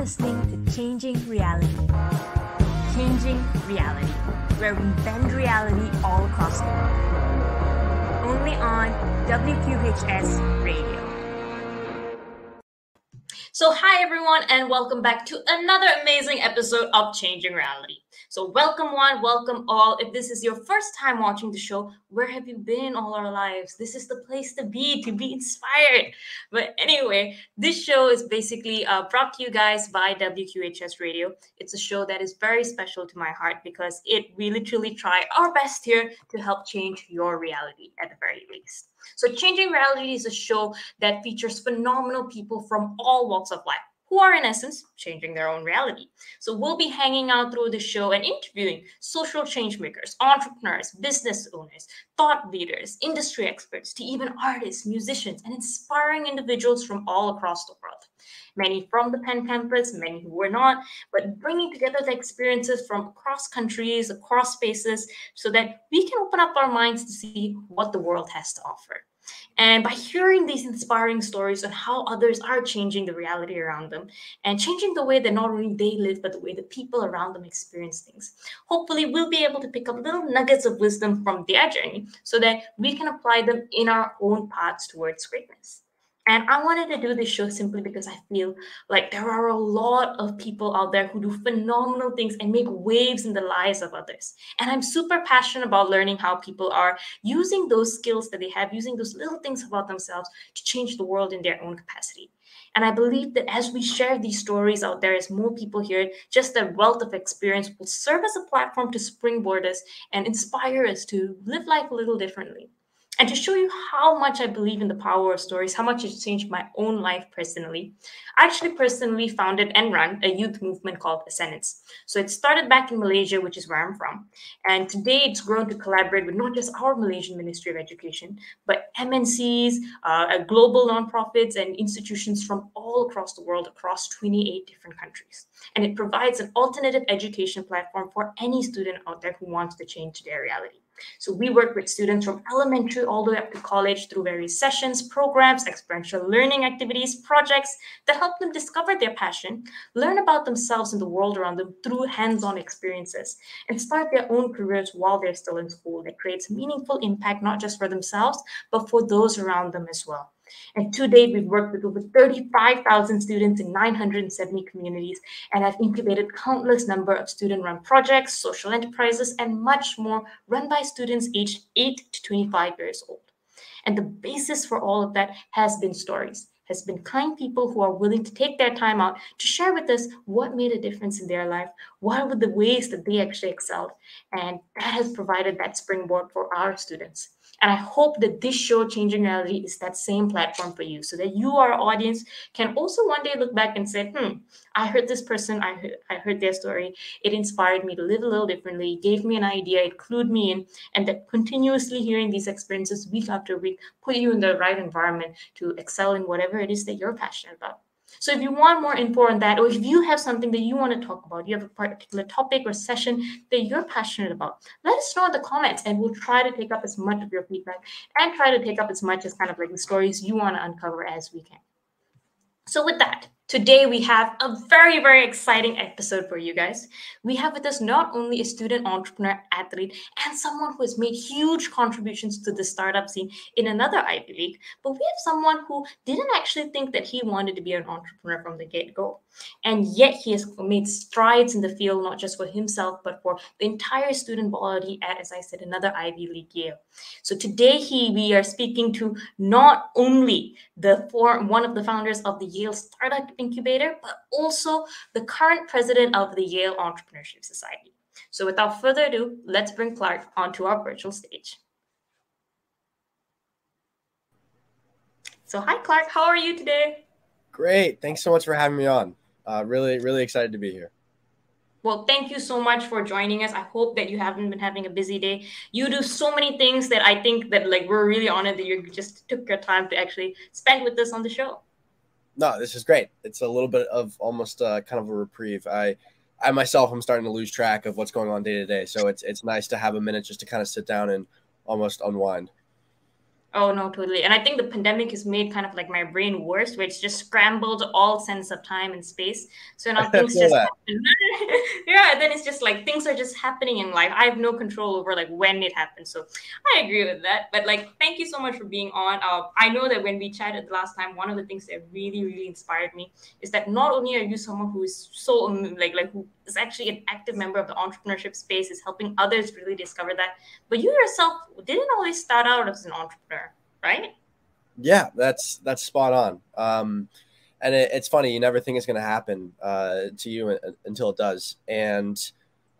listening to Changing Reality. Changing Reality, where we bend reality all across the world. Only on WQHS Radio. So, hi everyone, and welcome back to another amazing episode of Changing Reality. So, welcome one, welcome all. If this is your first time watching the show, where have you been all our lives? This is the place to be to be inspired. But anyway, this show is basically uh, brought to you guys by WQHS Radio. It's a show that is very special to my heart because it we literally try our best here to help change your reality at the very least. So, Changing Reality is a show that features phenomenal people from all walks of life who are in essence changing their own reality. So we'll be hanging out through the show and interviewing social change makers, entrepreneurs, business owners, thought leaders, industry experts, to even artists, musicians, and inspiring individuals from all across the world. Many from the Penn campus, many who were not, but bringing together the experiences from across countries, across spaces, so that we can open up our minds to see what the world has to offer. And by hearing these inspiring stories on how others are changing the reality around them and changing the way that not only they live, but the way the people around them experience things, hopefully we'll be able to pick up little nuggets of wisdom from their journey so that we can apply them in our own paths towards greatness. And I wanted to do this show simply because I feel like there are a lot of people out there who do phenomenal things and make waves in the lives of others. And I'm super passionate about learning how people are using those skills that they have, using those little things about themselves to change the world in their own capacity. And I believe that as we share these stories out there, as more people hear it, just the wealth of experience will serve as a platform to springboard us and inspire us to live life a little differently. And to show you how much I believe in the power of stories, how much it's changed my own life personally, I actually personally founded and run a youth movement called Ascendance. So it started back in Malaysia, which is where I'm from. And today it's grown to collaborate with not just our Malaysian Ministry of Education, but MNCs, uh, global nonprofits, and institutions from all across the world, across 28 different countries. And it provides an alternative education platform for any student out there who wants to change their reality. So we work with students from elementary all the way up to college through various sessions, programs, experiential learning activities, projects that help them discover their passion, learn about themselves and the world around them through hands-on experiences, and start their own careers while they're still in school that creates meaningful impact not just for themselves, but for those around them as well. And to date, we've worked with over 35,000 students in 970 communities and have incubated countless number of student-run projects, social enterprises, and much more run by students aged 8 to 25 years old. And the basis for all of that has been stories, has been kind people who are willing to take their time out to share with us what made a difference in their life, what were the ways that they actually excelled. And that has provided that springboard for our students. And I hope that this show, Changing Reality, is that same platform for you so that you, our audience, can also one day look back and say, hmm, I heard this person, I heard, I heard their story. It inspired me to live a little differently, gave me an idea, it clued me in, and that continuously hearing these experiences week after week put you in the right environment to excel in whatever it is that you're passionate about. So if you want more info on that, or if you have something that you want to talk about, you have a particular topic or session that you're passionate about, let us know in the comments and we'll try to take up as much of your feedback and try to take up as much as kind of like the stories you want to uncover as we can. So with that, Today, we have a very, very exciting episode for you guys. We have with us not only a student entrepreneur, athlete, and someone who has made huge contributions to the startup scene in another Ivy League, but we have someone who didn't actually think that he wanted to be an entrepreneur from the get go. And yet, he has made strides in the field, not just for himself, but for the entire student body at, as I said, another Ivy League Yale. So today, he we are speaking to not only the four, one of the founders of the Yale Startup Incubator, but also the current president of the Yale Entrepreneurship Society. So without further ado, let's bring Clark onto our virtual stage. So hi, Clark. How are you today? Great. Thanks so much for having me on. Uh, really, really excited to be here. Well, thank you so much for joining us. I hope that you haven't been having a busy day. You do so many things that I think that like we're really honored that you just took your time to actually spend with us on the show no, this is great. It's a little bit of almost uh, kind of a reprieve. I, I myself, I'm starting to lose track of what's going on day to day. So it's it's nice to have a minute just to kind of sit down and almost unwind. Oh no, totally. And I think the pandemic has made kind of like my brain worse, where it's just scrambled all sense of time and space. So now things just happen. yeah, then it's just like things are just happening in life. I have no control over like when it happens. So I agree with that. But like, thank you so much for being on. Uh, I know that when we chatted the last time, one of the things that really, really inspired me is that not only are you someone who is so like like who is actually an active member of the entrepreneurship space, is helping others really discover that, but you yourself didn't always start out as an entrepreneur right? Yeah, that's that's spot on. Um, and it, it's funny, you never think it's going to happen uh, to you until it does. And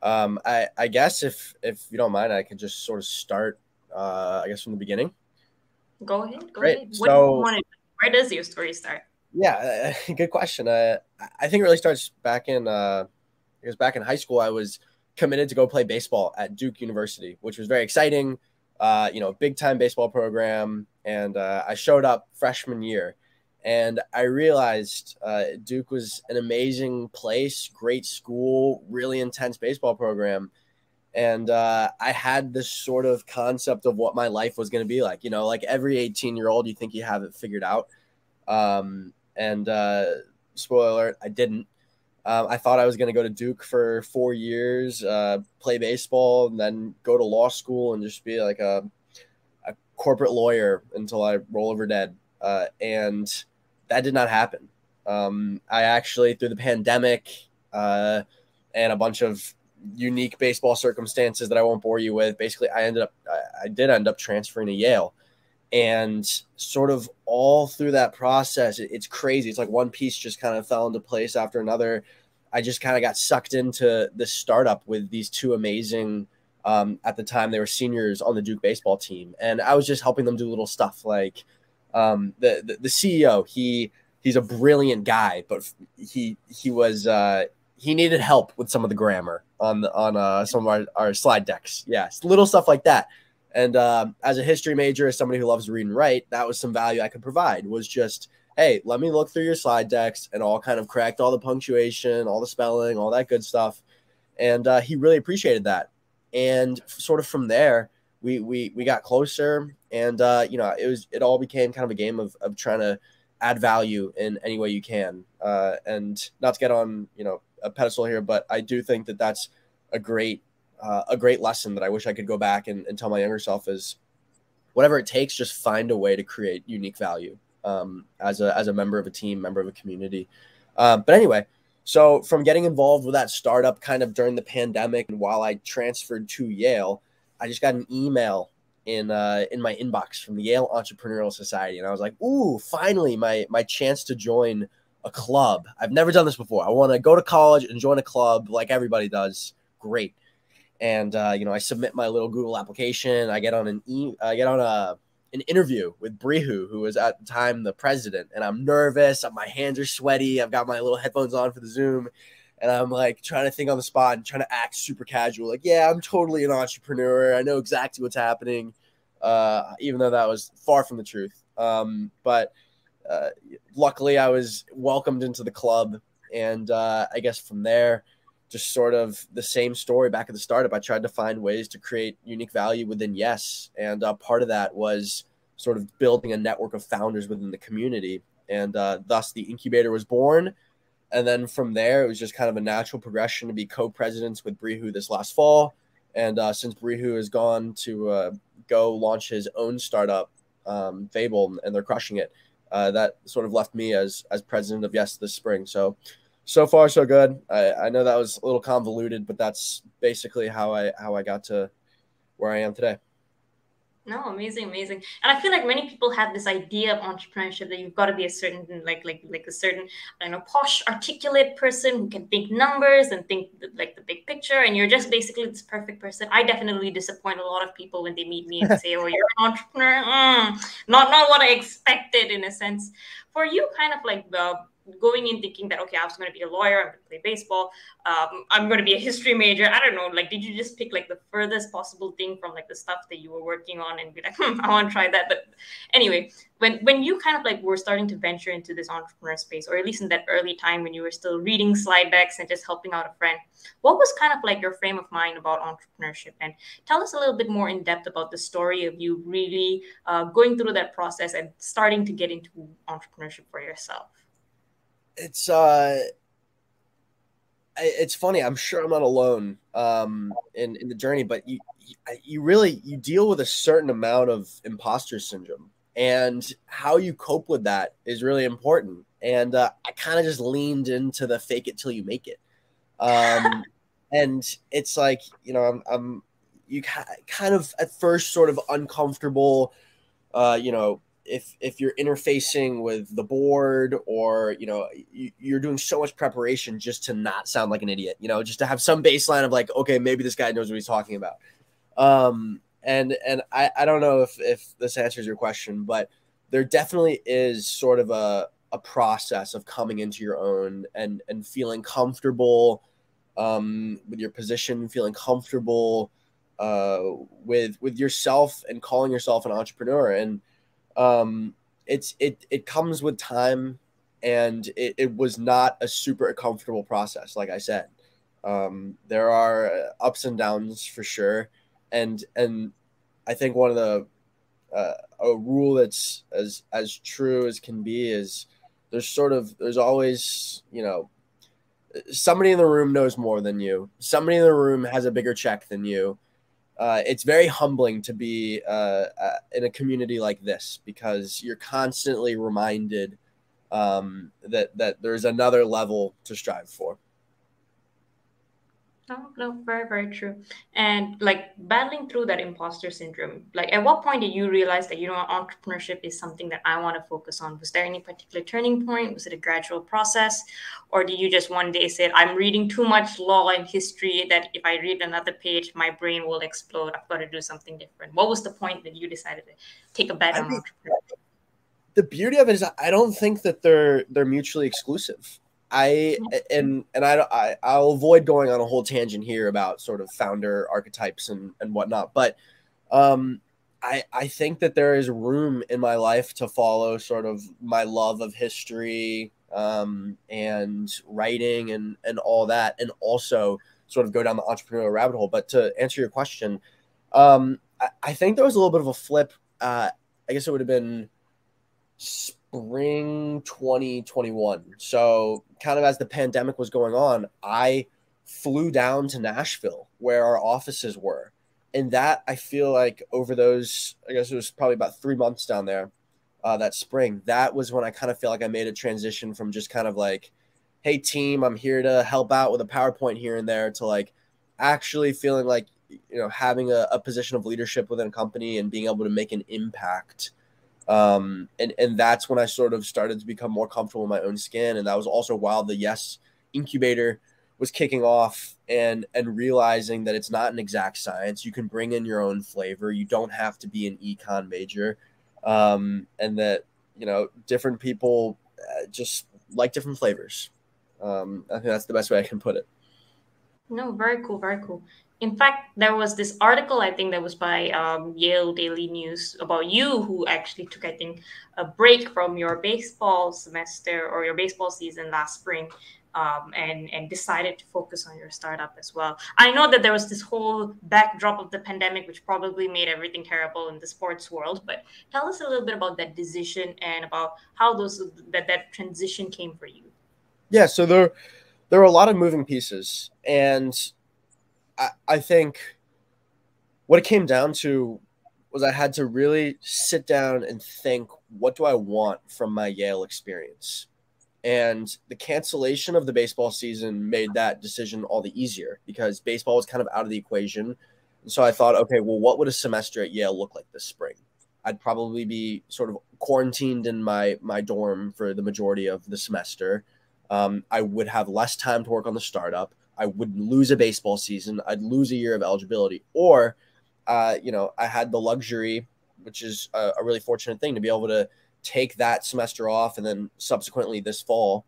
um, I, I guess if if you don't mind, I could just sort of start, uh, I guess, from the beginning. Go ahead. Go Great. ahead. What so, do you want to, where does your story start? Yeah, uh, good question. Uh, I think it really starts back in uh, because back in high school, I was committed to go play baseball at Duke University, which was very exciting uh, you know, big time baseball program. And uh, I showed up freshman year and I realized uh, Duke was an amazing place, great school, really intense baseball program. And uh, I had this sort of concept of what my life was going to be like. You know, like every 18 year old, you think you have it figured out. Um, and uh, spoiler alert, I didn't. Um, I thought I was going to go to Duke for four years, uh, play baseball, and then go to law school and just be like a, a corporate lawyer until I roll over dead. Uh, and that did not happen. Um, I actually, through the pandemic uh, and a bunch of unique baseball circumstances that I won't bore you with, basically, I ended up, I, I did end up transferring to Yale and sort of all through that process it's crazy. It's like one piece just kind of fell into place after another. I just kind of got sucked into this startup with these two amazing um, at the time they were seniors on the duke baseball team and i was just helping them do little stuff like um, the, the, the ceo he he's a brilliant guy but he he was uh, he needed help with some of the grammar on the, on uh, some of our, our slide decks. Yes little stuff like that and um, as a history major, as somebody who loves to read and write, that was some value I could provide. Was just, hey, let me look through your slide decks and all kind of cracked all the punctuation, all the spelling, all that good stuff. And uh, he really appreciated that. And sort of from there, we we we got closer, and uh, you know, it was it all became kind of a game of of trying to add value in any way you can. Uh, and not to get on you know a pedestal here, but I do think that that's a great uh, a great lesson that I wish I could go back and, and, tell my younger self is whatever it takes, just find a way to create unique value um, as a as a member of a team, member of a community. Um, but anyway, so from getting involved with that startup kind of during the pandemic, and while I transferred to Yale, I just got an email in uh, in my inbox from the Yale Entrepreneurial Society, and I was like, "Ooh, finally, my my chance to join." a club. I've never done this before. I want to go to college and join a club like everybody does. Great and uh, you know I submit my little Google application. I get on an e- I get on a an interview with Brihu, who was at the time the president, and I'm nervous. My hands are sweaty. I've got my little headphones on for the Zoom, and I'm like trying to think on the spot and trying to act super casual. Like, yeah, I'm totally an entrepreneur. I know exactly what's happening, uh, even though that was far from the truth. Um, but uh, luckily, I was welcomed into the club, and uh, I guess from there just sort of the same story back at the startup. I tried to find ways to create unique value within Yes, and uh, part of that was sort of building a network of founders within the community, and uh, thus the incubator was born. And then from there, it was just kind of a natural progression to be co-presidents with Brihu this last fall. And uh, since Brihu has gone to uh, go launch his own startup, um, Fable, and they're crushing it, uh, that sort of left me as as president of Yes this spring. So so far so good. I, I know that was a little convoluted, but that's basically how I how I got to where I am today. No, amazing, amazing. And I feel like many people have this idea of entrepreneurship that you've got to be a certain, like, like, like a certain, I don't know, posh, articulate person who can think numbers and think like the big picture, and you're just basically this perfect person. I definitely disappoint a lot of people when they meet me and say, "Oh, you're an entrepreneur." Mm, not, not what I expected in a sense. For you, kind of like the going in thinking that okay, I was going to be a lawyer, I'm going to play baseball, um, I'm going to be a history major. I don't know. Like, did you just pick like the furthest possible thing from like the stuff that you were working on and be like, hmm, I want to try that? But anyway, when when you kind of like were starting to venture into this entrepreneur space or at least in that early time when you were still reading slide decks and just helping out a friend what was kind of like your frame of mind about entrepreneurship and tell us a little bit more in depth about the story of you really uh, going through that process and starting to get into entrepreneurship for yourself it's uh it's funny i'm sure i'm not alone um in in the journey but you you really you deal with a certain amount of imposter syndrome and how you cope with that is really important. And uh, I kind of just leaned into the fake it till you make it. Um, and it's like, you know, I'm, I'm you kind of at first sort of uncomfortable, uh, you know, if if you're interfacing with the board or you know you, are doing so much preparation just to not sound like an idiot you know just to have some baseline of like okay maybe this guy knows what he's talking about um and and I, I don't know if if this answers your question, but there definitely is sort of a a process of coming into your own and and feeling comfortable um, with your position, feeling comfortable uh, with with yourself, and calling yourself an entrepreneur. And um, it's it it comes with time, and it, it was not a super comfortable process. Like I said, um, there are ups and downs for sure. And and I think one of the uh, a rule that's as as true as can be is there's sort of there's always you know somebody in the room knows more than you. Somebody in the room has a bigger check than you uh, it's very humbling to be uh, uh, in a community like this because you're constantly reminded um, that that there's another level to strive for no, no, very, very true. And like battling through that imposter syndrome, like at what point did you realize that, you know, entrepreneurship is something that I want to focus on? Was there any particular turning point? Was it a gradual process? Or did you just one day say, I'm reading too much law and history that if I read another page, my brain will explode. I've got to do something different. What was the point that you decided to take a bet on entrepreneurship? The beauty of it is I don't think that they're they're mutually exclusive. I and and I, I I'll avoid going on a whole tangent here about sort of founder archetypes and and whatnot, but um, I I think that there is room in my life to follow sort of my love of history um, and writing and and all that, and also sort of go down the entrepreneurial rabbit hole. But to answer your question, um, I, I think there was a little bit of a flip. Uh, I guess it would have been spring 2021. So, kind of as the pandemic was going on, I flew down to Nashville where our offices were. And that I feel like over those, I guess it was probably about three months down there uh, that spring, that was when I kind of feel like I made a transition from just kind of like, hey, team, I'm here to help out with a PowerPoint here and there to like actually feeling like, you know, having a, a position of leadership within a company and being able to make an impact um, and and that's when I sort of started to become more comfortable in my own skin, and that was also while the Yes incubator was kicking off, and and realizing that it's not an exact science. You can bring in your own flavor. You don't have to be an econ major, um, and that you know different people uh, just like different flavors. Um, I think that's the best way I can put it. No, very cool, very cool in fact, there was this article I think that was by um, Yale Daily News about you who actually took I think a break from your baseball semester or your baseball season last spring. Um, and and decided to focus on your startup as well. I know that there was this whole backdrop of the pandemic, which probably made everything terrible in the sports world. But tell us a little bit about that decision and about how those that that transition came for you. Yeah, so there there are a lot of moving pieces, and I, I think what it came down to was I had to really sit down and think, what do I want from my Yale experience? And the cancellation of the baseball season made that decision all the easier because baseball was kind of out of the equation. And so I thought, okay, well, what would a semester at Yale look like this spring? I'd probably be sort of quarantined in my my dorm for the majority of the semester. Um, I would have less time to work on the startup. I would lose a baseball season. I'd lose a year of eligibility. Or, uh, you know, I had the luxury, which is a, a, really fortunate thing, to be able to take that semester off and then subsequently this fall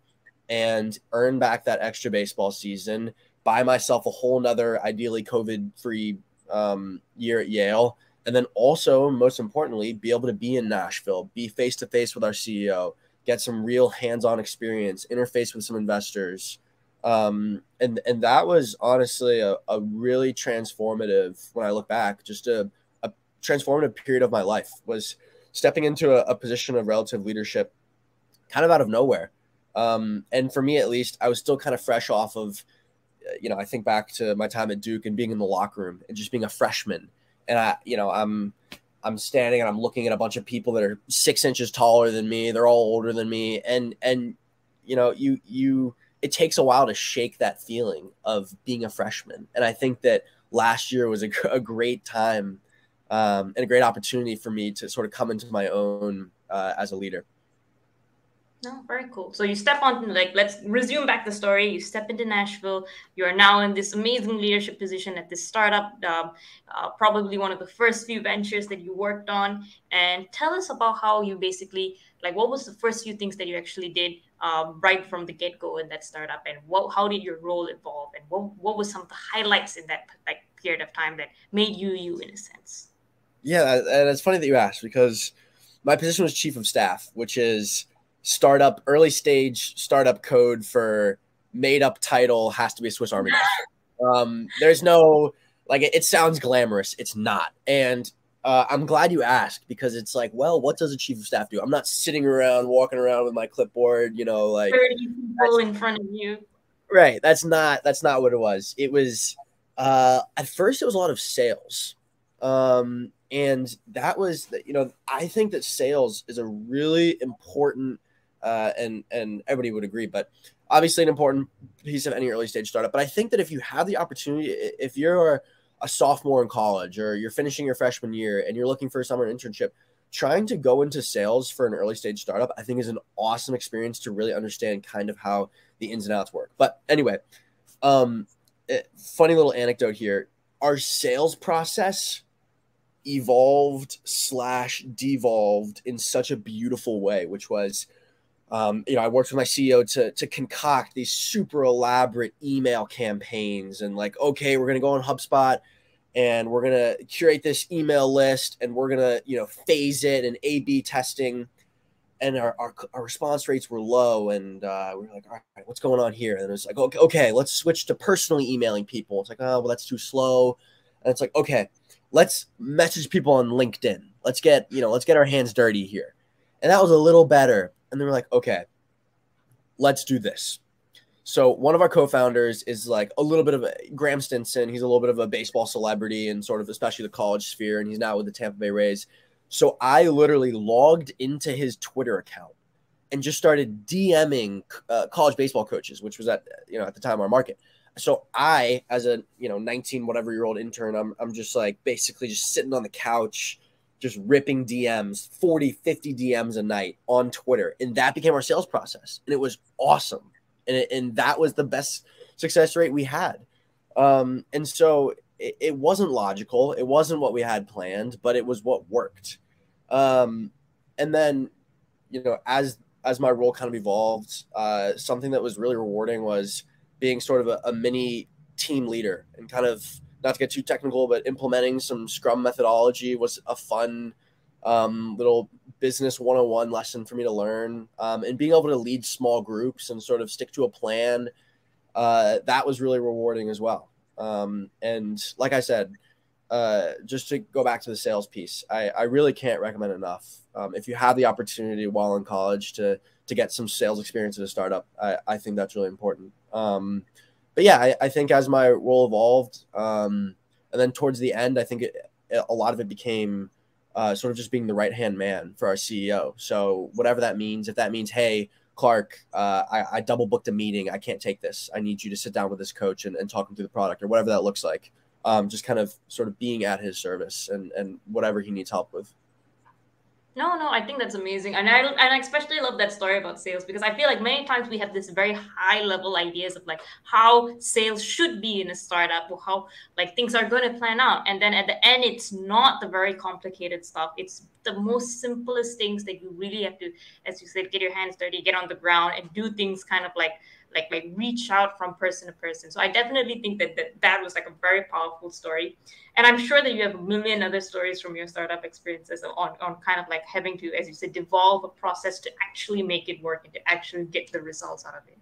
and earn back that extra baseball season, buy myself a whole nother ideally COVID free um, year at Yale and then also most importantly be able to be in nashville be face to face with our ceo get some real hands-on experience interface with some investors um, and and that was honestly a, a really transformative when i look back just a, a transformative period of my life was stepping into a, a position of relative leadership kind of out of nowhere. Um, and for me at least i was still kind of fresh off of you know i think back to my time at duke and being in the locker room and just being a freshman. And i you know i'm i'm standing and i'm looking at a bunch of people that are six inches taller than me. They're all older than me. And and you know you you it takes a while to shake that feeling of being a freshman and i think that last year was a, a great time um, and a great opportunity for me to sort of come into my own uh, as a leader no, very cool. So you step on, like, let's resume back the story. You step into Nashville. You are now in this amazing leadership position at this startup, uh, uh, probably one of the first few ventures that you worked on. And tell us about how you basically, like, what was the first few things that you actually did um, right from the get go in that startup, and what, how did your role evolve, and what, what was some of the highlights in that like period of time that made you you in a sense? Yeah, and it's funny that you asked because my position was chief of staff, which is startup, early stage startup code for made up title has to be a Swiss Army knife. Um, there's no like it, it, sounds glamorous. It's not. And uh, I'm glad you asked because it's like, well, what does a chief of staff do? I'm not sitting around walking around with my clipboard, you know, like 30 people in front of you. Right. That's not that's not what it was. It was uh at first it was a lot of sales. Um and that was you know, I think that sales is a really important uh, and and everybody would agree. But obviously, an important piece of any early stage startup. But I think that if you have the opportunity, if you're a sophomore in college or you're finishing your freshman year and you're looking for a summer internship, trying to go into sales for an early stage startup, I think is an awesome experience to really understand kind of how the ins and outs work. But anyway, um, eh, funny little anecdote here: our sales process evolved slash devolved in such a beautiful way, which was um, you know, I worked with my CEO to to concoct these super elaborate email campaigns and like, okay, we're gonna go on HubSpot and we're gonna curate this email list and we're gonna you know phase it and A/B testing. And our, our, our response rates were low, and uh, we were like, "All right, what's going on here?" And it was like, "Okay, okay, let's switch to personally emailing people." It's like, "Oh, well, that's too slow." And it's like, "Okay, let's message people on LinkedIn. Let's get you know, let's get our hands dirty here." And that was a little better and they were like, okay, let's do this. So one of our co-founders is like a little bit of a Graeme Stinson. He's a little bit of a baseball celebrity and sort of especially the college sphere, and he's now with the Tampa Bay Rays. So I literally logged into his Twitter account and just started DMing uh, college baseball coaches, which was at you know at the time our market. So I, as a you know 19 whatever year old intern, I'm I'm just like basically just sitting on the couch just ripping DMs, 40, 50 DMs a night on Twitter. And that became our sales process. And it was awesome. And, it, and that was the best success rate we had. Um, and so it, it, wasn't logical. It wasn't what we had planned, but it was what worked. Um, and then, you know, as as my role kind of evolved, uh, something that was really rewarding was being sort of a, a mini team leader and kind of not to get too technical, but implementing some Scrum methodology was a fun um, little business 101 lesson for me to learn. Um, and being able to lead small groups and sort of stick to a plan, uh, that was really rewarding as well. Um, and like I said, uh, just to go back to the sales piece, I, I really can't recommend enough. Um, if you have the opportunity while in college to to get some sales experience at a startup, I, I think that's really important. But yeah, I, I, think as my role evolved, um, and then towards the end, I think it, a lot of it became uh, sort of just being the right hand man for our CEO. So whatever that means, if that means, hey, Clark, uh, I, I, double booked a meeting. I can't take this. I need you to sit down with this coach and, and talk him through the product or whatever that looks like. Um, just kind of sort of being at his service and, and whatever he needs help with. No, no, I think that's amazing, and I and I especially love that story about sales because I feel like many times we have this very high level ideas of like how sales should be in a startup or how like things are going to plan out, and then at the end, it's not the very complicated stuff. It's the most simplest things that you really have to, as you said, get your hands dirty, get on the ground, and do things kind of like like like reach out from person to person. So I definitely think that that, that was like a very powerful story. And I'm sure that you have a million other stories from your startup experiences on, on kind of like having to, as you said, devolve a process to actually make it work and to actually get the results out of it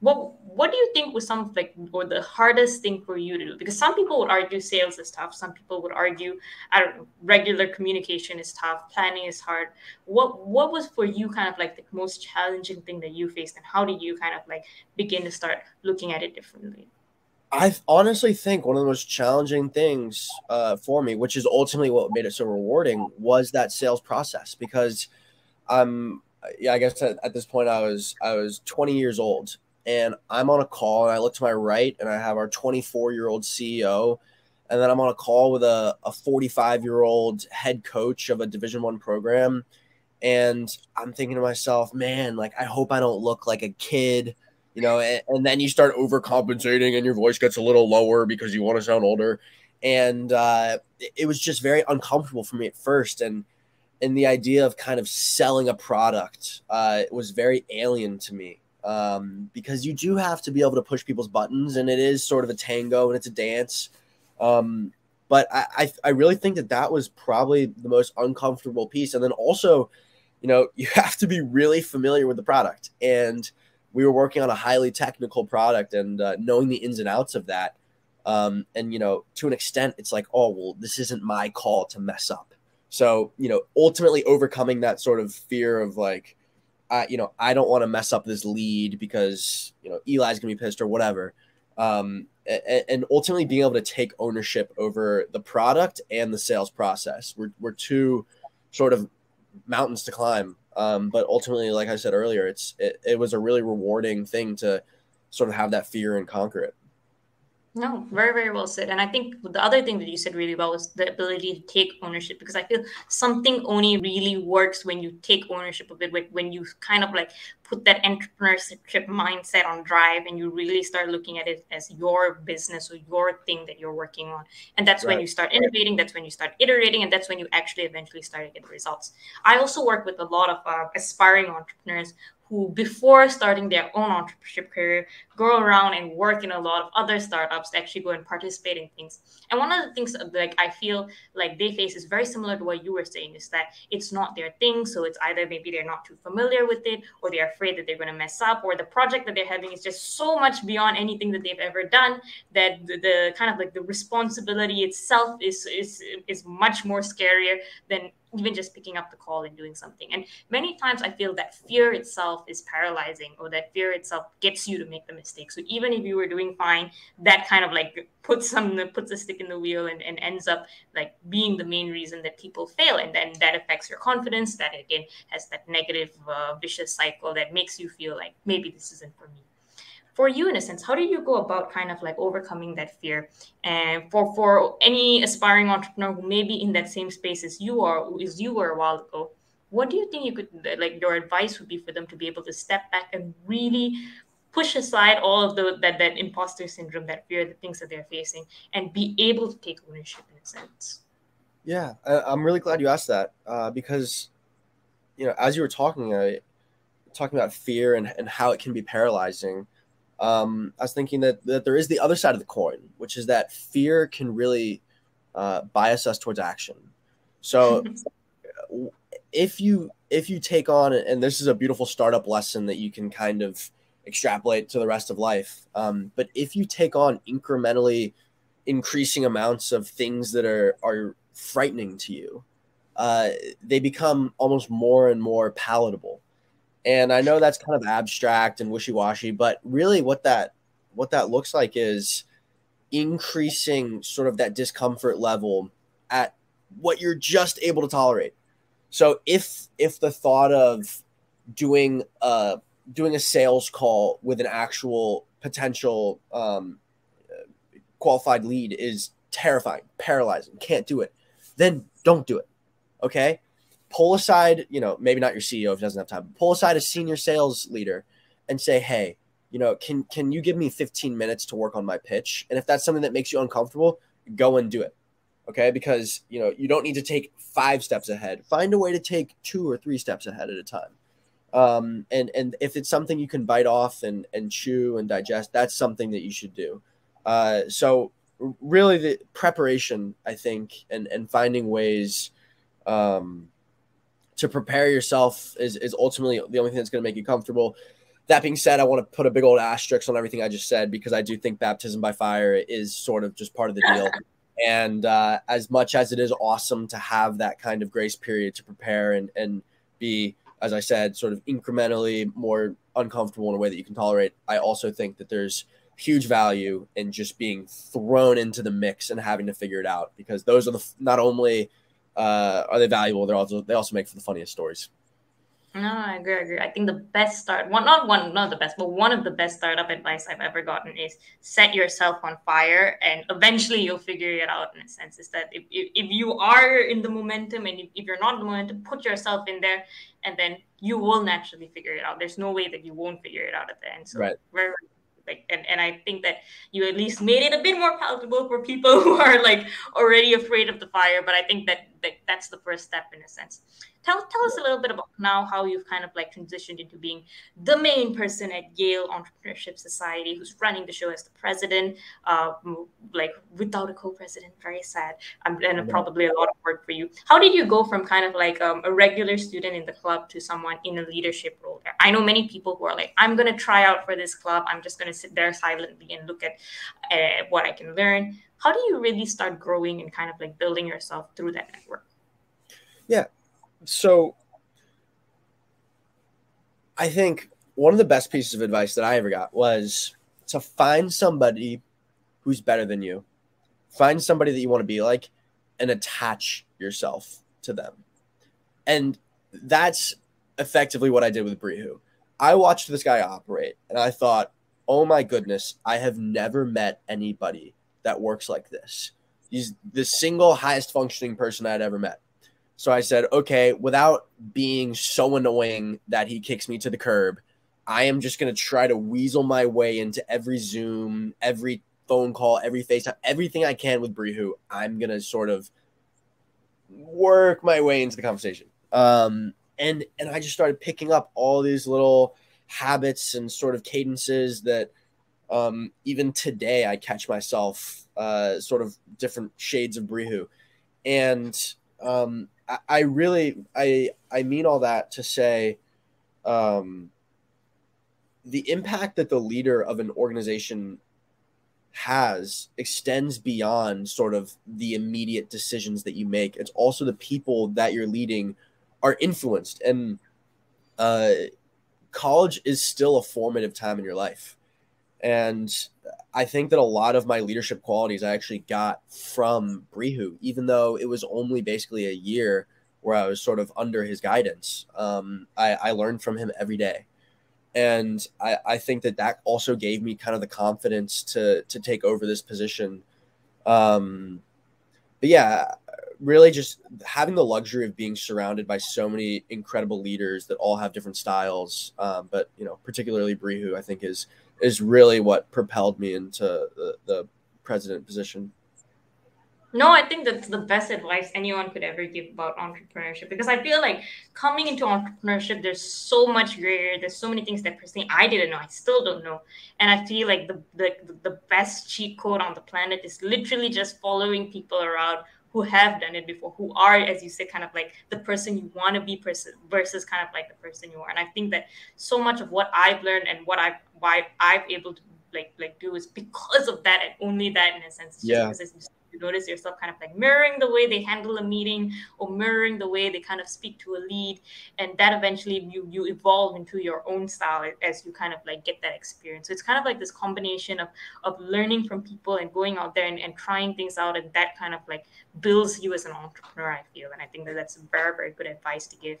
what what do you think was some like or the hardest thing for you to do? Because some people would argue sales is tough. Some people would argue i don't know regular communication is tough. Planning is hard. What what was for you kind of like the most challenging thing that you faced and how did you kind of like begin to start looking at it differently? I honestly think one of the most challenging things uh, for me, which is ultimately what made it so rewarding, was that sales process. Because, um, yeah, I guess at, at this point I was I was 20 years old, and I'm on a call and I look to my right and I have our 24 year old CEO and then I'm on a call with a, a 45 year old head coach of a division one program and I'm thinking to myself, man, like I hope I don't look like a kid, you know, and, and then you start overcompensating and your voice gets a little lower because you want to sound older. And uh, it was just very uncomfortable for me at first. And and the idea of kind of selling a product uh, was very alien to me um, because you do have to be able to push people's buttons, and it is sort of a tango and it's a dance. Um, but I, I, I really think that that was probably the most uncomfortable piece. And then also, you know, you have to be really familiar with the product. And we were working on a highly technical product, and uh, knowing the ins and outs of that. Um, and you know, to an extent, it's like, oh well, this isn't my call to mess up. So you know, ultimately overcoming that sort of fear of like, I, you know, I don't want to mess up this lead because, you know, Eli's going to be pissed or whatever. Um, and, ultimately being able to take ownership over the product and the sales process. We're, we're two sort of mountains to climb. Um, but ultimately, like I said earlier, it's, it, it was a really rewarding thing to sort of have that fear and conquer it. No, very, very well said. And I think the other thing that you said really well was the ability to take ownership because I feel something only really works when you take ownership of it, when you kind of like put that entrepreneurship mindset on drive and you really start looking at it as your business or your thing that you're working on. And that's right. when you start innovating, that's when you start iterating, and that's when you actually eventually start to get the results. I also work with a lot of uh, aspiring entrepreneurs who before starting their own entrepreneurship career go around and work in a lot of other startups to actually go and participate in things. And one of the things like i feel like they face is very similar to what you were saying is that it's not their thing. So it's either maybe they're not too familiar with it or they're afraid that they're going to mess up or the project that they're having is just so much beyond anything that they've ever done that the, the kind of like the responsibility itself is is is much more scarier than even just picking up the call and doing something. And many times I feel that fear itself is paralyzing or that fear itself gets you to make the mistake. So even if you were doing fine, that kind of like puts some puts a stick in the wheel and, and ends up like being the main reason that people fail. And then that affects your confidence. That again has that negative uh, vicious cycle that makes you feel like maybe this isn't for me for you in a sense how do you go about kind of like overcoming that fear? And for for any aspiring entrepreneur who may be in that same space as you are as you were a while ago what do you think you could like your advice would be for them to be able to step back and really push aside all of the that that imposter syndrome that fear the things that they're facing and be able to take ownership in a sense? Yeah i'm really glad you asked that uh, because you know as you were talking uh, talking about fear and, and how it can be paralyzing um, I was thinking that, that there is the other side of the coin, which is that fear can really uh, bias us towards action. So if you if you take on and this is a beautiful startup lesson that you can kind of extrapolate to the rest of life. Um, but if you take on incrementally increasing amounts of things that are are frightening to you, uh, they become almost more and more palatable. And I know that's kind of abstract and wishy-washy, but really what that what that looks like is increasing sort of that discomfort level at what you're just able to tolerate. So if if the thought of doing a doing a sales call with an actual potential um, qualified lead is terrifying, paralyzing, can't do it, then don't do it. Okay pull aside, you know, maybe not your CEO if he doesn't have time, pull aside a senior sales leader and say, hey, you know, can can you give me 15 minutes to work on my pitch? And if that's something that makes you uncomfortable, go and do it. Okay, because you know you don't need to take five steps ahead. Find a way to take two or three steps ahead at a time. Um, and and if it's something you can bite off and and chew and digest, that's something that you should do. Uh, so really, the preparation, I think, and and finding ways um, to prepare yourself is is ultimately the only thing that's going to make you comfortable. That being said, I want to put a big old asterisk on everything I just said because I do think baptism by fire is sort of just part of the deal. And uh, as much as it is awesome to have that kind of grace period to prepare and, and be, as I said, sort of incrementally more uncomfortable in a way that you can tolerate, I also think that there's huge value in just being thrown into the mix and having to figure it out because those are the not only uh, are they valuable, they're also they also make for the funniest stories. No, I agree. I agree. I think the best start, one not one, not the best, but one of the best startup advice I've ever gotten is set yourself on fire, and eventually you'll figure it out. In a sense, is that if, if, if you are in the momentum, and if, if you're not in the momentum, put yourself in there, and then you will naturally figure it out. There's no way that you won't figure it out at the end. So right. very, like and, and i think that you at least made it a bit more palatable for people who are like already afraid of the fire but i think that, that that's the first step in a sense tell, tell us a little bit about now how you've kind of like transitioned into being the main person at Yale Entrepreneurship Society who's running the show as the president, uh, like without a co-president, very sad. Um, and probably a lot of work for you. How did you go from kind of like um, a regular student in the club to someone in a leadership role there? I know many people who are like, I'm going to try out for this club. I'm just going to sit there silently and look at uh, what I can learn. How do you really start growing and kind of like building yourself through that network? Yeah, so I think one of the best pieces of advice that I ever got was to find somebody who's better than you. Find somebody that you want to be like and attach yourself to them. And that's effectively what I did with Brihu. I watched this guy operate and I thought, oh my goodness, I have never met anybody that works like this. He's the single highest functioning person I'd ever met. So I said, okay, without being so annoying that he kicks me to the curb, I am just going to try to weasel my way into every Zoom, every phone call, every FaceTime, everything I can with Brihu. I'm going to sort of work my way into the conversation. Um, and, and I just started picking up all these little habits and sort of cadences that um, even today I catch myself uh, sort of different shades of Brihu. And um, I, really I I mean all that to say um, the impact that the leader of an organization has extends beyond sort of the immediate decisions that you make. It's also the people that you're leading are influenced. And uh, college is still a formative time in your life. And I think that a lot of my leadership qualities I actually got from Brihu, even though it was only basically a year where I was sort of under his guidance. Um, I, I learned from him every day. And I, I think that that also gave me kind of the confidence to, to take over this position. Um, but yeah, really just having the luxury of being surrounded by so many incredible leaders that all have different styles. Um, but, you know, particularly Brihu, I think is – is really what propelled me into the, the president position. No, I think that's the best advice anyone could ever give about entrepreneurship because I feel like coming into entrepreneurship, there's so much gray. There's so many things that personally I didn't know, I still don't know, and I feel like the the, the best cheat code on the planet is literally just following people around who have done it before, who are, as you say, kind of like the person you want to be person versus kind of like the person you are. And I think that so much of what I've learned and what I've why I've able to like like do is because of that and only that in a sense. yeah. Because you notice yourself kind of like mirroring the way they handle a meeting or mirroring the way they kind of speak to a lead and that eventually you you evolve into your own style as you kind of like get that experience so it's kind of like this combination of of learning from people and going out there and, and trying things out and that kind of like builds you as an entrepreneur i feel and i think that that's very very good advice to give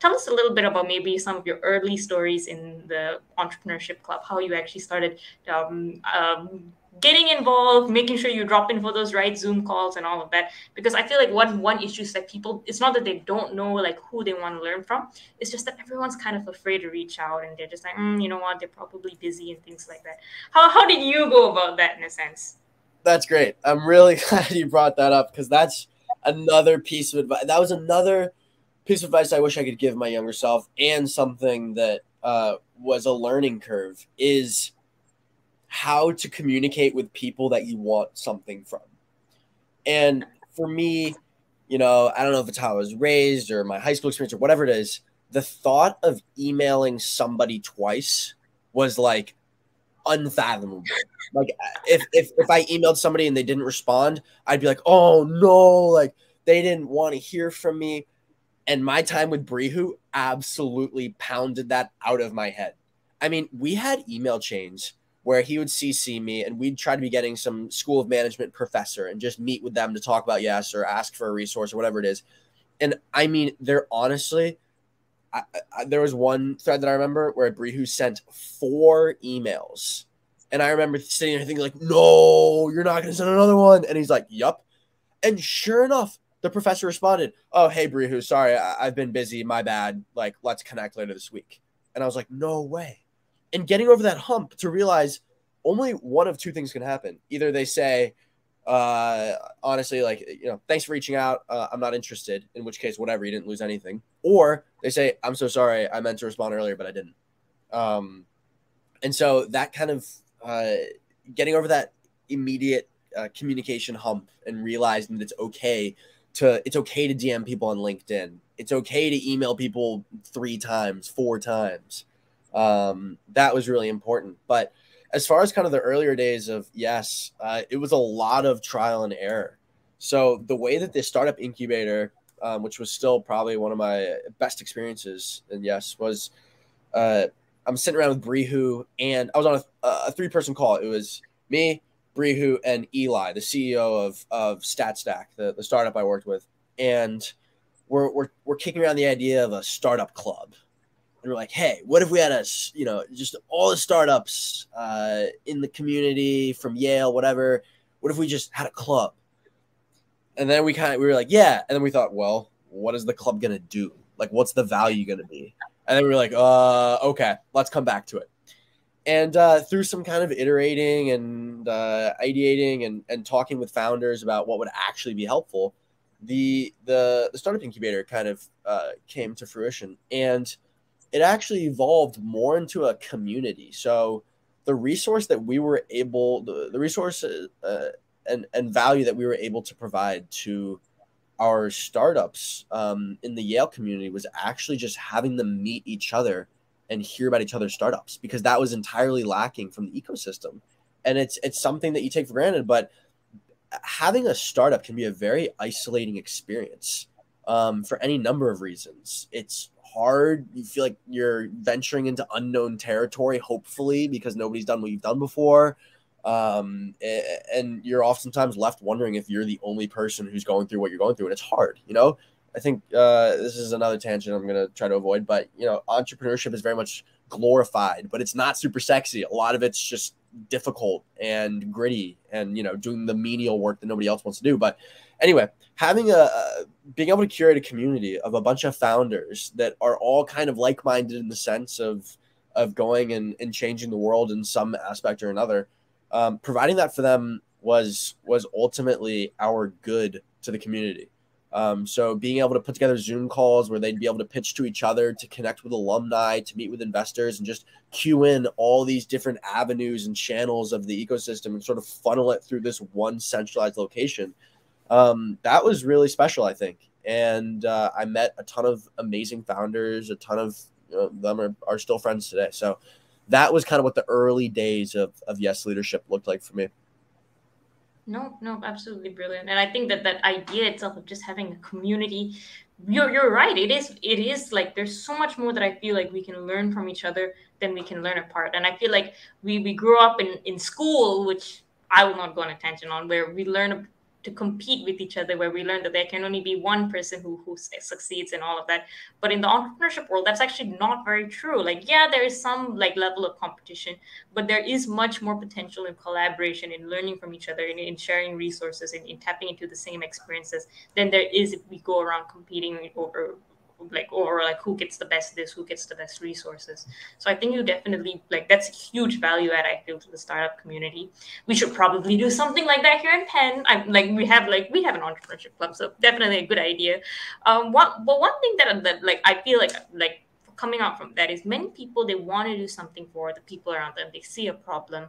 tell us a little bit about maybe some of your early stories in the entrepreneurship club how you actually started um, um, getting involved, making sure you drop in for those right Zoom calls and all of that. Because I feel like one one issue is that people, it's not that they don't know like who they want to learn from. It's just that everyone's kind of afraid to reach out and they're just like, mm, you know what, they're probably busy and things like that. How how did you go about that in a sense? That's great. I'm really glad you brought that up because that's another piece of advice. That was another piece of advice I wish I could give my younger self, and something that uh, was a learning curve is how to communicate with people that you want something from. And for me, you know, I don't know if it's how I was raised or my high school experience or whatever it is, the thought of emailing somebody twice was like unfathomable. Like if if if I emailed somebody and they didn't respond, I'd be like, "Oh no, like they didn't want to hear from me." And my time with Brihu absolutely pounded that out of my head. I mean, we had email chains where he would CC me and we'd try to be getting some school of management professor and just meet with them to talk about yes or ask for a resource or whatever it is. And I mean, they're honestly, I, I, there was one thread that I remember where Brihu sent four emails. And I remember sitting there thinking, like, no, you're not going to send another one. And he's like, yup. And sure enough, the professor responded, oh, hey, Brihu, sorry, I, I've been busy. My bad. Like, let's connect later this week. And I was like, no way and getting over that hump to realize only one of two things can happen. Either they say, uh, honestly, like, you know, thanks for reaching out. Uh, I'm not interested, in which case, whatever, you didn't lose anything. Or they say, I'm so sorry. I meant to respond earlier, but I didn't. Um, and so that kind of uh, getting over that immediate uh, communication hump and realizing that it's okay to it's okay to DM people on LinkedIn. It's okay to email people three times, four times um, that was really important. But as far as kind of the earlier days of yes, uh, it was a lot of trial and error. So the way that this startup incubator, um, which was still probably one of my best experiences, and yes, was uh, I'm sitting around with Brihu, and I was on a, a three person call. It was me, Brihu, and Eli, the CEO of of StatStack, the, the startup I worked with, and we're, we're we're kicking around the idea of a startup club and we're like, hey, what if we had a, you know, just all the startups uh, in the community from Yale, whatever. What if we just had a club? And then we kind of we were like, yeah. And then we thought, well, what is the club gonna do? Like, what's the value gonna be? And then we were like, uh, okay, let's come back to it. And uh, through some kind of iterating and uh, ideating and, and talking with founders about what would actually be helpful, the the the startup incubator kind of uh, came to fruition. And it actually evolved more into a community. So the resource that we were able, the, the resource uh, and, and value that we were able to provide to our startups um, in the Yale community was actually just having them meet each other and hear about each other's startups because that was entirely lacking from the ecosystem. And it's it's something that you take for granted, but having a startup can be a very isolating experience um, for any number of reasons. It's hard. You feel like you're venturing into unknown territory, hopefully, because nobody's done what you've done before. Um, and you're oftentimes left wondering if you're the only person who's going through what you're going through, and it's hard, you know. I think uh, this is another tangent I'm going to try to avoid, but you know, entrepreneurship is very much glorified, but it's not super sexy. A lot of it's just difficult and gritty, and you know, doing the menial work that nobody else wants to do. But anyway, having a, being able to curate a community of a bunch of founders that are all kind of like-minded in the sense of of going and, and changing the world in some aspect or another um, providing that for them was was ultimately our good to the community um, so being able to put together zoom calls where they'd be able to pitch to each other to connect with alumni to meet with investors and just queue in all these different avenues and channels of the ecosystem and sort of funnel it through this one centralized location um, that was really special, I think. And uh, I met a ton of amazing founders. A ton of you know, them are, are still friends today. So that was kind of what the early days of, of Yes Leadership looked like for me. No, no, absolutely brilliant. And I think that that idea itself of just having a community, you're, you're right. It is, it is like there's so much more that I feel like we can learn from each other than we can learn apart. And I feel like we, we grew up in, in school, which I will not go on a tangent on, where we learn to compete with each other where we learn that there can only be one person who who succeeds and all of that. But in the entrepreneurship world that's actually not very true. Like yeah there is some like level of competition but there is much more potential in collaboration in learning from each other in, in sharing resources in, in tapping into the same experiences than there is if we go around competing over like or like who gets the best this who gets the best resources. So i think you definitely like that's a huge value add i feel to the startup community. We should probably do something like that here in penn. I'm like we have like we have an entrepreneurship club so definitely a good idea. Um what but one thing that, that like i feel like like coming out from that is many people they want to do something for the people around them. They see a problem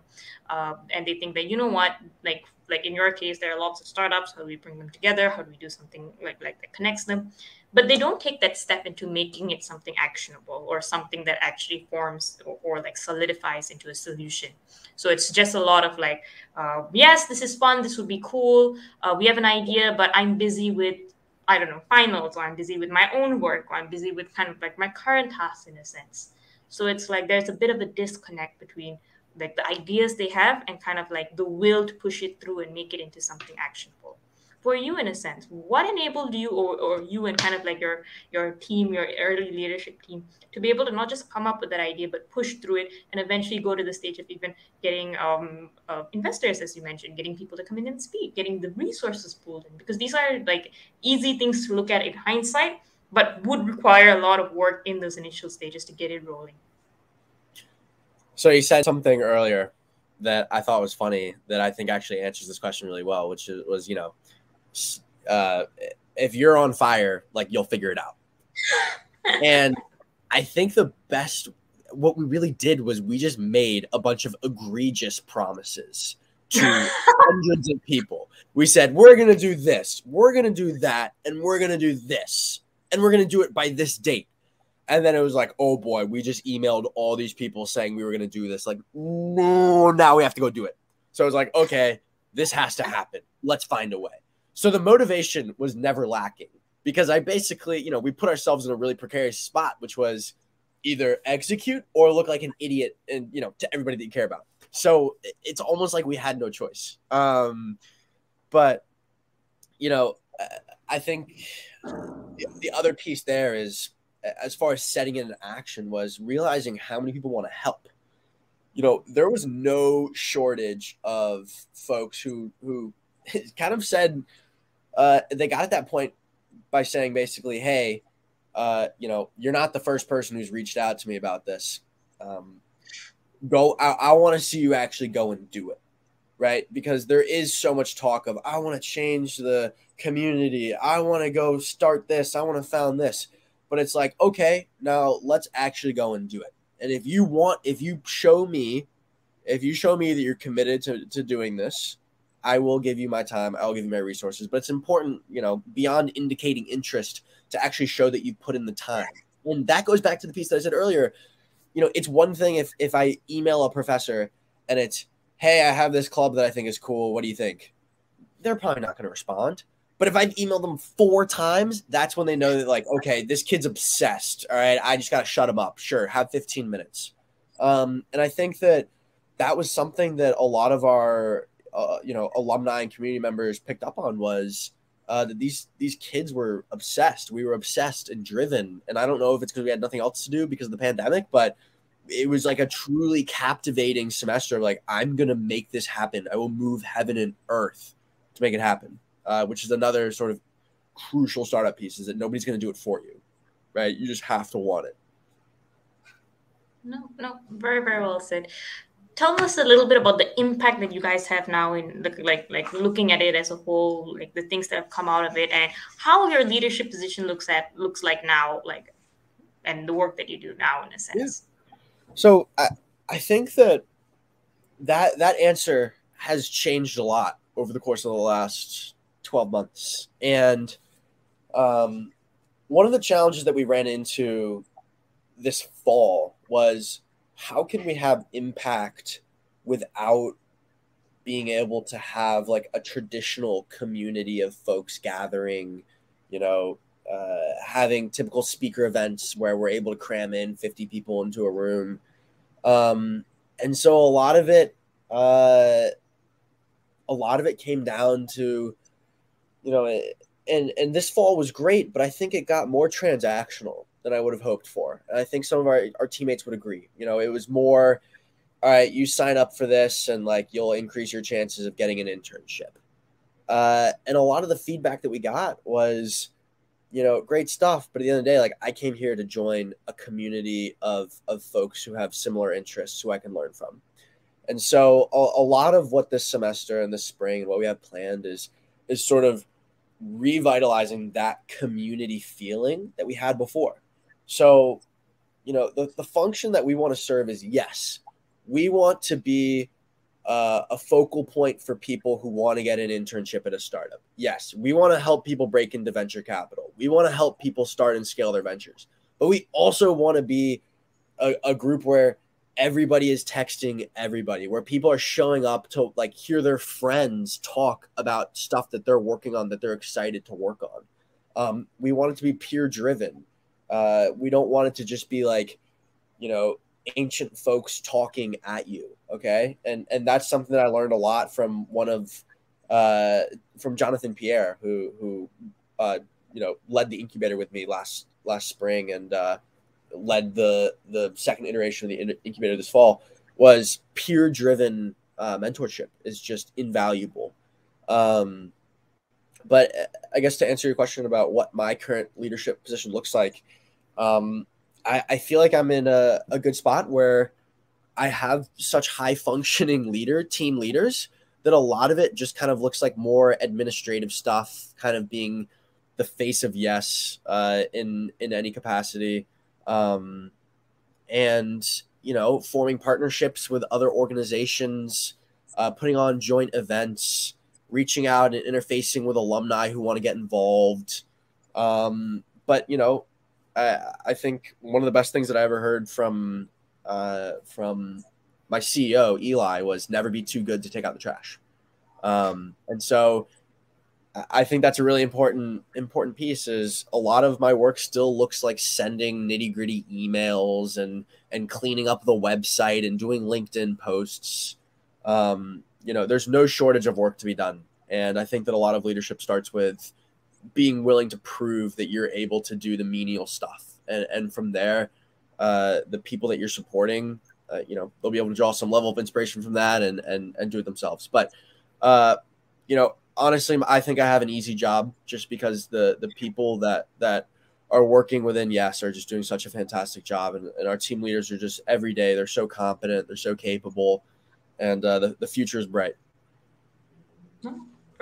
uh, and they think that you know what? Like like in your case there are lots of startups. How do we bring them together? How do we do something like like that connects them? But they don't take that step into making it something actionable or something that actually forms or, or like solidifies into a solution. So it's just a lot of like uh, yes this is fun. This would be cool. Uh, we have an idea but i'm busy with i don't know finals or i'm busy with my own work or i'm busy with kind of like my current tasks in a sense. So it's like there's a bit of a disconnect between like the ideas they have and kind of like the will to push it through and make it into something actionable. For you in a sense what enabled you or, or you and kind of like your your team your early leadership team to be able to not just come up with that idea but push through it and eventually go to the stage of even getting um, uh, investors as you mentioned getting people to come in and speak getting the resources pulled in? Because these are like easy things to look at in hindsight but would require a lot of work in those initial stages to get it rolling so you said something earlier that I thought was funny that I think actually answers this question really well, which was, you know, uh, if you're on fire, like you'll figure it out. and I think the best, what we really did was we just made a bunch of egregious promises to hundreds of people. We said, we're going to do this, we're going to do that, and we're going to do this, and we're going to do it by this date. And then it was like, oh boy, we just emailed all these people saying we were going to do this. Like, no, now we have to go do it. So it was like, okay, this has to happen. Let's find a way. So the motivation was never lacking because I basically, you know, we put ourselves in a really precarious spot, which was either execute or look like an idiot and, you know, to everybody that you care about. So it's almost like we had no choice. Um, but, you know, I think the other piece there is as far as setting it in action was realizing how many people want to help. You know there was no shortage of folks who who kind of said uh, they got at that point by saying basically hey uh, you know you're not the first person who's reached out to me about this. Um, go i, I want to see you actually go and do it. Right? Because there is so much talk of i want to change the community. I want to go start this. I want to found this but it's like, okay, now let's actually go and do it. And if you want, if you show me, if you show me that you're committed to, to doing this, I will give you my time. I'll give you my resources. But it's important, you know, beyond indicating interest to actually show that you put in the time. And that goes back to the piece that I said earlier. You know, it's one thing if if I email a professor and it's, hey, I have this club that I think is cool. What do you think? They're probably not going to respond. But if I've emailed them four times, that's when they know that, like, okay, this kid's obsessed. All right, I just got to shut him up. Sure, have 15 minutes. Um, and I think that that was something that a lot of our, uh, you know, alumni and community members picked up on was uh, that these these kids were obsessed. We were obsessed and driven. And I don't know if it's because we had nothing else to do because of the pandemic, but it was like a truly captivating semester. Like, I'm gonna make this happen. I will move heaven and earth to make it happen uh, which is another sort of crucial startup piece is that nobody's going to do it for you, right? You just have to want it. No, no, very, very well said. Tell us a little bit about the impact that you guys have now in the, like like looking at it as a whole, like the things that have come out of it, and how your leadership position looks at looks like now, like, and the work that you do now in a sense. Yeah. So I I think that that that answer has changed a lot over the course of the last 12 months. And um, one of the challenges that we ran into this fall was how can we have impact without being able to have like a traditional community of folks gathering, you know, uh, having typical speaker events where we're able to cram in 50 people into a room. Um, and so a lot of it, uh, a lot of it came down to you know, and and this fall was great, but I think it got more transactional than I would have hoped for. And I think some of our, our teammates would agree. You know, it was more, all right, you sign up for this and like you'll increase your chances of getting an internship. Uh, and a lot of the feedback that we got was, you know, great stuff. But at the end of the day, like I came here to join a community of of folks who have similar interests who I can learn from. And so a, a lot of what this semester and this spring what we have planned is is sort of revitalizing that community feeling that we had before. So, you know, the, the function that we want to serve is yes, we want to be uh, a focal point for people who want to get an internship at a startup. Yes, we want to help people break into venture capital. We want to help people start and scale their ventures. But we also want to be a, a group where everybody is texting everybody, where people are showing up to like hear their friends talk about stuff that they're working on that they're excited to work on. Um, we want it to be peer driven. Uh, we don't want it to just be like, you know, ancient folks talking at you okay and and that's something that i learned a lot from one of uh from jonathan pierre who who uh you know led the incubator with me last last spring and uh led the the second iteration of the incubator this fall was peer driven uh, mentorship is just invaluable. Um but i guess to answer your question about what my current leadership position looks like um I, I feel like I'm in a, a good spot where I have such high functioning leader team leaders that a lot of it just kind of looks like more administrative stuff, kind of being the face of yes uh, in in any capacity, um, and you know forming partnerships with other organizations, uh, putting on joint events, reaching out and interfacing with alumni who want to get involved. Um, but you know, I, I think one of the best things that I ever heard from uh, from my CEO Eli was never be too good to take out the trash, um, and so I think that's a really important important piece. Is a lot of my work still looks like sending nitty gritty emails and and cleaning up the website and doing LinkedIn posts. Um, you know, there's no shortage of work to be done, and I think that a lot of leadership starts with being willing to prove that you're able to do the menial stuff and, and from there uh, the people that you're supporting uh, you know they'll be able to draw some level of inspiration from that and and, and do it themselves but uh, you know honestly i think i have an easy job just because the the people that that are working within yes are just doing such a fantastic job and, and our team leaders are just every day they're so competent they're so capable and uh, the, the future is bright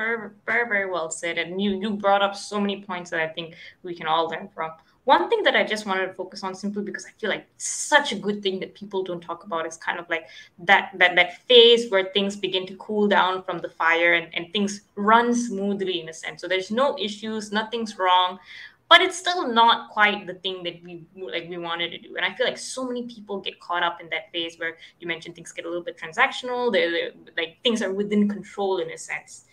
very, very, very well said. And you you brought up so many points that I think we can all learn from. One thing that I just wanted to focus on simply because I feel like such a good thing that people don't talk about is kind of like that that that phase where things begin to cool down from the fire and, and things run smoothly in a sense. So there's no issues, nothing's wrong but it's still not quite the thing that we like we wanted to do and i feel like so many people get caught up in that phase where you mentioned things get a little bit transactional they're, they're like things are within control in a sense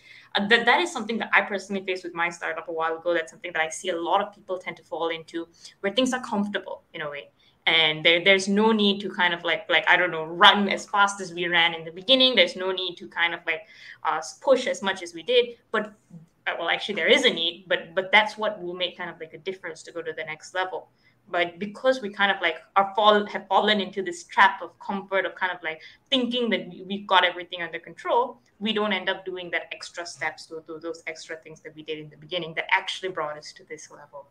that that is something that I personally faced with my startup a while ago. That's something that I see a lot of people tend to fall into, where things are comfortable in a way, and there there's no need to kind of like like I don't know run as fast as we ran in the beginning. There's no need to kind of like uh, push as much as we did, but uh, well actually there is a need but but that's what will make kind of like a difference to go to the next level but because we kind of like are fall have fallen into this trap of comfort of kind of like thinking that we've got everything under control we don't end up doing that extra steps to, to those extra things that we did in the beginning that actually brought us to this level.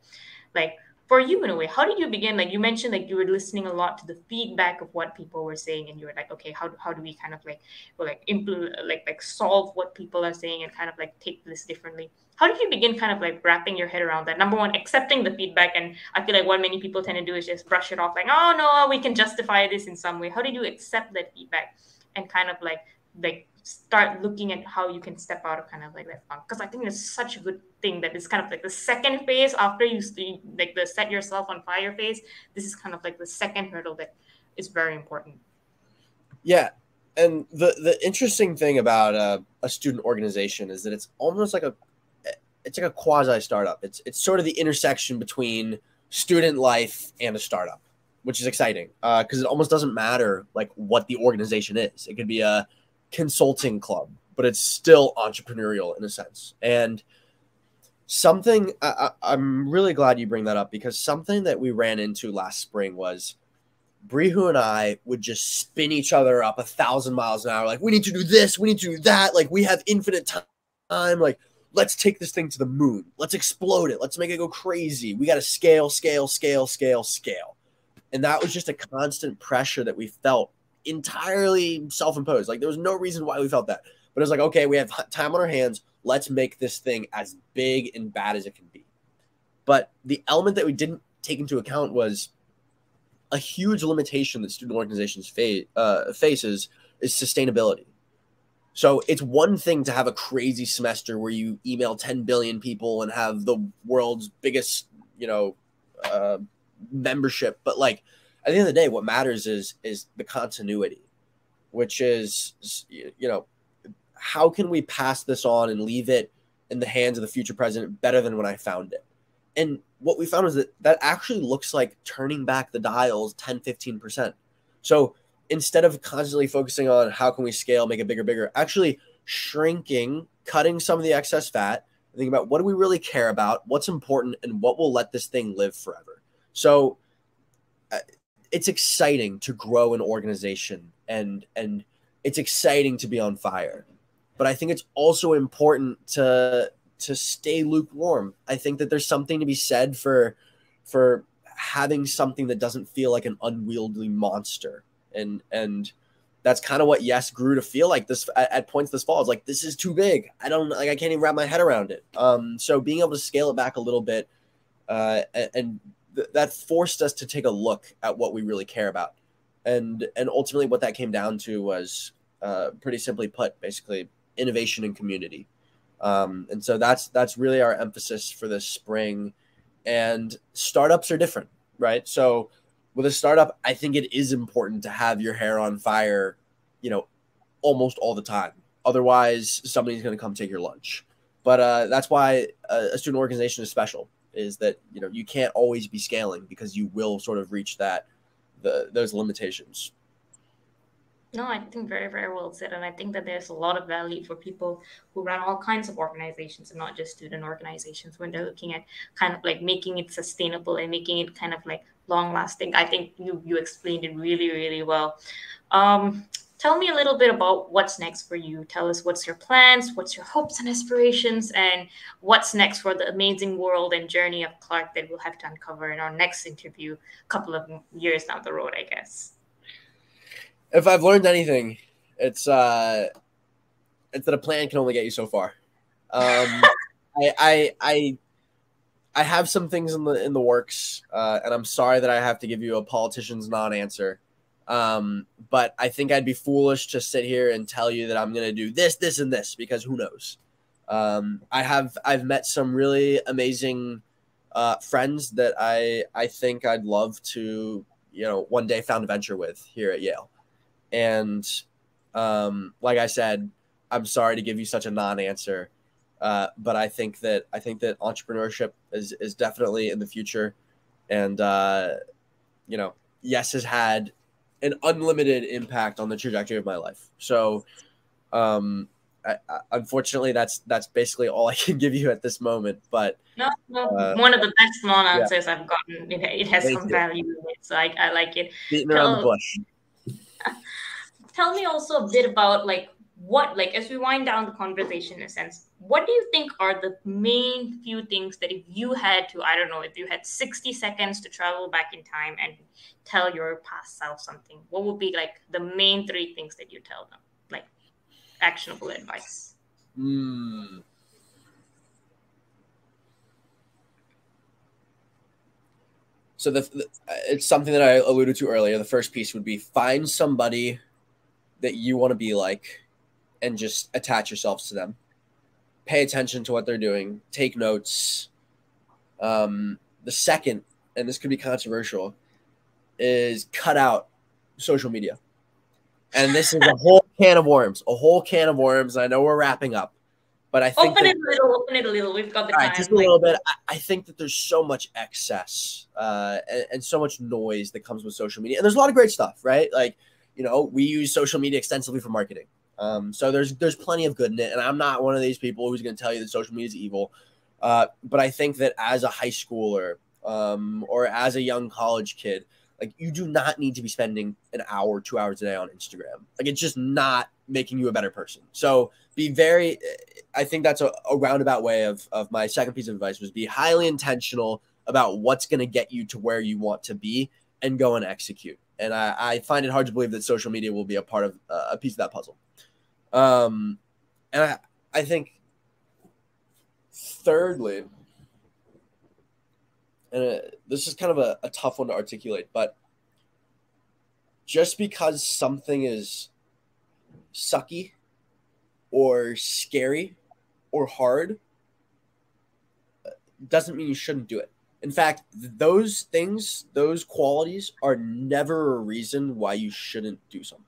Like for you in a way how did you begin? Like you mentioned like you were listening a lot to the feedback of what people were saying and you were like okay how, how do we kind of like well, like implement like like solve what people are saying and kind of like take this differently? How did you begin kind of like wrapping your head around that? Number one accepting the feedback and i feel like what many people tend to do is just brush it off like oh no we can justify this in some way. How did you accept that feedback and kind of like like start looking at how you can step out of kind of like that funk. Because i think it's such a good thing that it's kind of like the second phase after you see like the set yourself on fire phase this is kind of like the second hurdle that is very important. Yeah and the the interesting thing about uh, a student organization is that it's almost like a it's like a quasi startup it's it's sort of the intersection between student life and a startup which is exciting because uh, it almost doesn't matter like what the organization is. It could be a consulting club, but it's still entrepreneurial in a sense. And something I, am really glad you bring that up because something that we ran into last spring was Brihu and I would just spin each other up a thousand miles an hour. Like, we need to do this, we need to do that. Like, we have infinite time. Like, let's take this thing to the moon. Let's explode it. Let's make it go crazy. We got to scale, scale, scale, scale, scale. And that was just a constant pressure that we felt entirely self imposed. Like there was no reason why we felt that. But it was like, okay, we have time on our hands. Let's make this thing as big and bad as it can be. But the element that we didn't take into account was a huge limitation that student organizations face, uh, faces is sustainability. So it's one thing to have a crazy semester where you email 10 billion people and have the world's biggest, you know, uh, membership, but like at the end of the day, what matters is is the continuity, which is you know, how can we pass this on and leave it in the hands of the future president better than when I found it? And what we found is that that actually looks like turning back the dials 10, 15%. So instead of constantly focusing on how can we scale, make it bigger, bigger, actually shrinking, cutting some of the excess fat, thinking about what do we really care about, what's important, and what will let this thing live forever. So uh, it's exciting to grow an organization and and it's exciting to be on fire. But I think it's also important to to stay lukewarm. I think that there's something to be said for for having something that doesn't feel like an unwieldy monster. And and that's kind of what yes grew to feel like this at, at, points this fall. It's like this is too big. I don't like I can't even wrap my head around it. Um so being able to scale it back a little bit uh and, and th- that forced us to take a look at what we really care about. And and ultimately what that came down to was uh pretty simply put basically innovation and community um, and so that's that's really our emphasis for this spring. And startups are different, right? So with a startup, I think it is important to have your hair on fire, you know, almost all the time. Otherwise, somebody's going to come take your lunch. But uh, that's why a, a student organization is special. Is that you know you can't always be scaling because you will sort of reach that the those limitations. No, I think very, very well said. And I think that there's a lot of value for people who run all kinds of organizations and not just student organizations when they're looking at kind of like making it sustainable and making it kind of like long lasting. I think you you explained it really, really well. Um, tell me a little bit about what's next for you. Tell us what's your plans, what's your hopes and aspirations, and what's next for the amazing world and journey of Clark that we'll have to uncover in our next interview a couple of years down the road, I guess if I've learned anything, it's uh, it's that a plan can only get you so far. Um, I, I, I, I have some things in the in the works, uh, and I'm sorry that I have to give you a politician's non-answer. Um, but I think I'd be foolish to sit here and tell you that I'm going to do this, this, and this because who knows? Um, I have I've met some really amazing uh, friends that I I think I'd love to you know one day found a venture with here at Yale. And um, like I said, I'm sorry to give you such a non-answer, uh, but I think that I think that entrepreneurship is is definitely in the future, and uh, you know, yes, has had an unlimited impact on the trajectory of my life. So, um, I, I, unfortunately, that's that's basically all I can give you at this moment. But no, no uh, one of the best non-answers yeah. I've gotten. It, it has Thank some you. value in it, so I, I like it. Beating around the bush tell me also a bit about like what like as we wind down the conversation in a sense what do you think are the main few things that if you had to i don't know if you had 60 seconds to travel back in time and tell your past self something what would be like the main three things that you tell them? Like actionable advice. Mm. so the, the, it's something that i alluded to earlier. The first piece would be find somebody that you want to be like and just attach yourselves to them. Pay attention to what they're doing, take notes. Um, the second, and this could be controversial, is cut out social media. And this is a whole can of worms, a whole can of worms. I know we're wrapping up, but I think open that, it a little, open it a little. We've got the time. Right, just a little bit. I, I, think that there's so much excess uh, and, and so much noise that comes with social media, and there's a lot of great stuff, right? Like you know, we use social media extensively for marketing. Um, so there's there's plenty of good in it, and I'm not one of these people who's going to tell you that social media is evil. Uh, but I think that as a high schooler um, or as a young college kid, like you do not need to be spending an hour, two hours a day on Instagram. Like it's just not making you a better person. So be very I think that's a, a roundabout way of of my second piece of advice was be highly intentional about what's going to get you to where you want to be and go and execute. And I, I find it hard to believe that social media will be a part of uh, a piece of that puzzle. Um, and I, I think thirdly, and uh, this is kind of a, a tough one to articulate, but just because something is sucky or scary or hard uh, doesn't mean you shouldn't do it. In fact, those things, those qualities are never a reason why you shouldn't do something.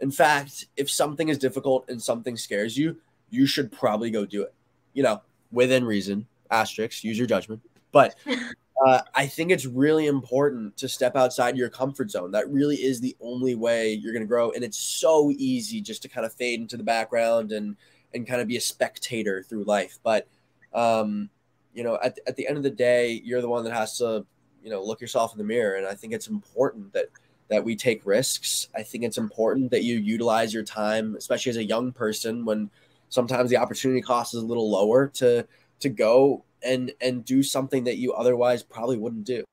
In fact, if something is difficult and something scares you, you should probably go do it. You know, within reason, asterisks, use your judgment. But uh, I think it's really important to step outside your comfort zone. That really is the only way you're going to grow. And it's so easy just to kind of fade into the background and and kind of be a spectator through life. But um, you know, at, at the end of the day, you're the one that has to, you know, look yourself in the mirror. And I think it's important that that we take risks. I think it's important that you utilize your time, especially as a young person, when sometimes the opportunity cost is a little lower to to go and and do something that you otherwise probably wouldn't do.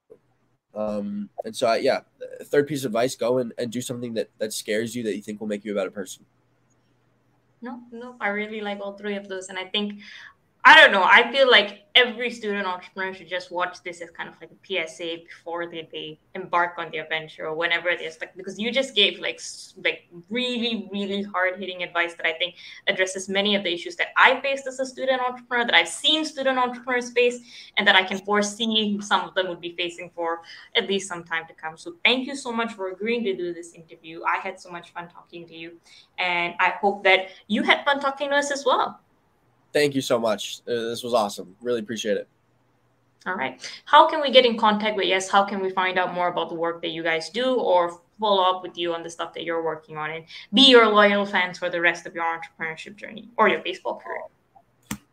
Um, and so, I, yeah, third piece of advice: go and, and do something that that scares you that you think will make you a better person. No, no, I really like all three of those, and I think I don't know. I feel like every student entrepreneur should just watch this as kind of like a PSA before they, they embark on the adventure or whenever it is. Like because you just gave like like really really hard hitting advice that I think addresses many of the issues that I faced as a student entrepreneur, that I've seen student entrepreneurs face, and that I can foresee some of them would be facing for at least some time to come. So thank you so much for agreeing to do this interview. I had so much fun talking to you, and I hope that you had fun talking to us as well thank you so much. Uh, this was awesome. Really appreciate it. All right. How can we get in contact with Yes? How can we find out more about the work that you guys do or follow up with you on the stuff that you're working on and be your loyal fans for the rest of your entrepreneurship journey or your baseball career?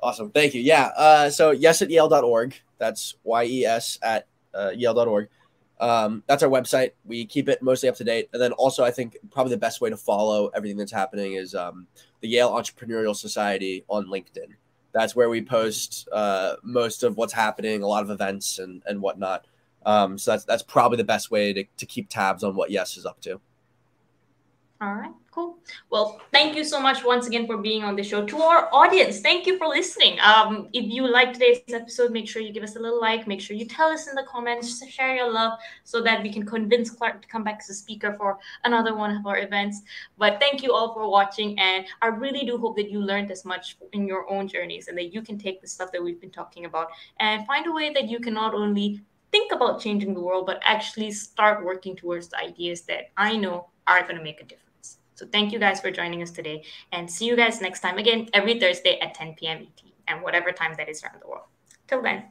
Awesome. Thank you. Yeah. Uh, so yes at yale.org. That's Y-E-S at uh, yale.org. Um, that's our website. We keep it mostly up to date. And then also, I think probably the best way to follow everything that's happening is um, the Yale Entrepreneurial Society on LinkedIn. That's where we post uh, most of what's happening, a lot of events and and whatnot. Um, so that's that's probably the best way to, to keep tabs on what Yes is up to. All right, cool. Well, thank you so much once again for being on the show. To our audience, thank you for listening. Um, if you like today's episode, make sure you give us a little like. Make sure you tell us in the comments, share your love, so that we can convince Clark to come back as a speaker for another one of our events. But thank you all for watching, and I really do hope that you learned as much in your own journeys, and that you can take the stuff that we've been talking about and find a way that you can not only think about changing the world, but actually start working towards the ideas that I know are going to make a difference. So thank you guys for joining us today and see you guys next time again every Thursday at 10 p.m. ET and whatever time that is around the world. Till then.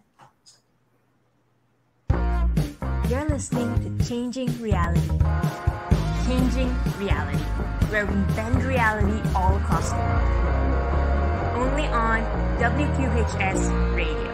You're listening to Changing Reality. Changing Reality, where we bend reality all across the world. Only on WQHS Radio.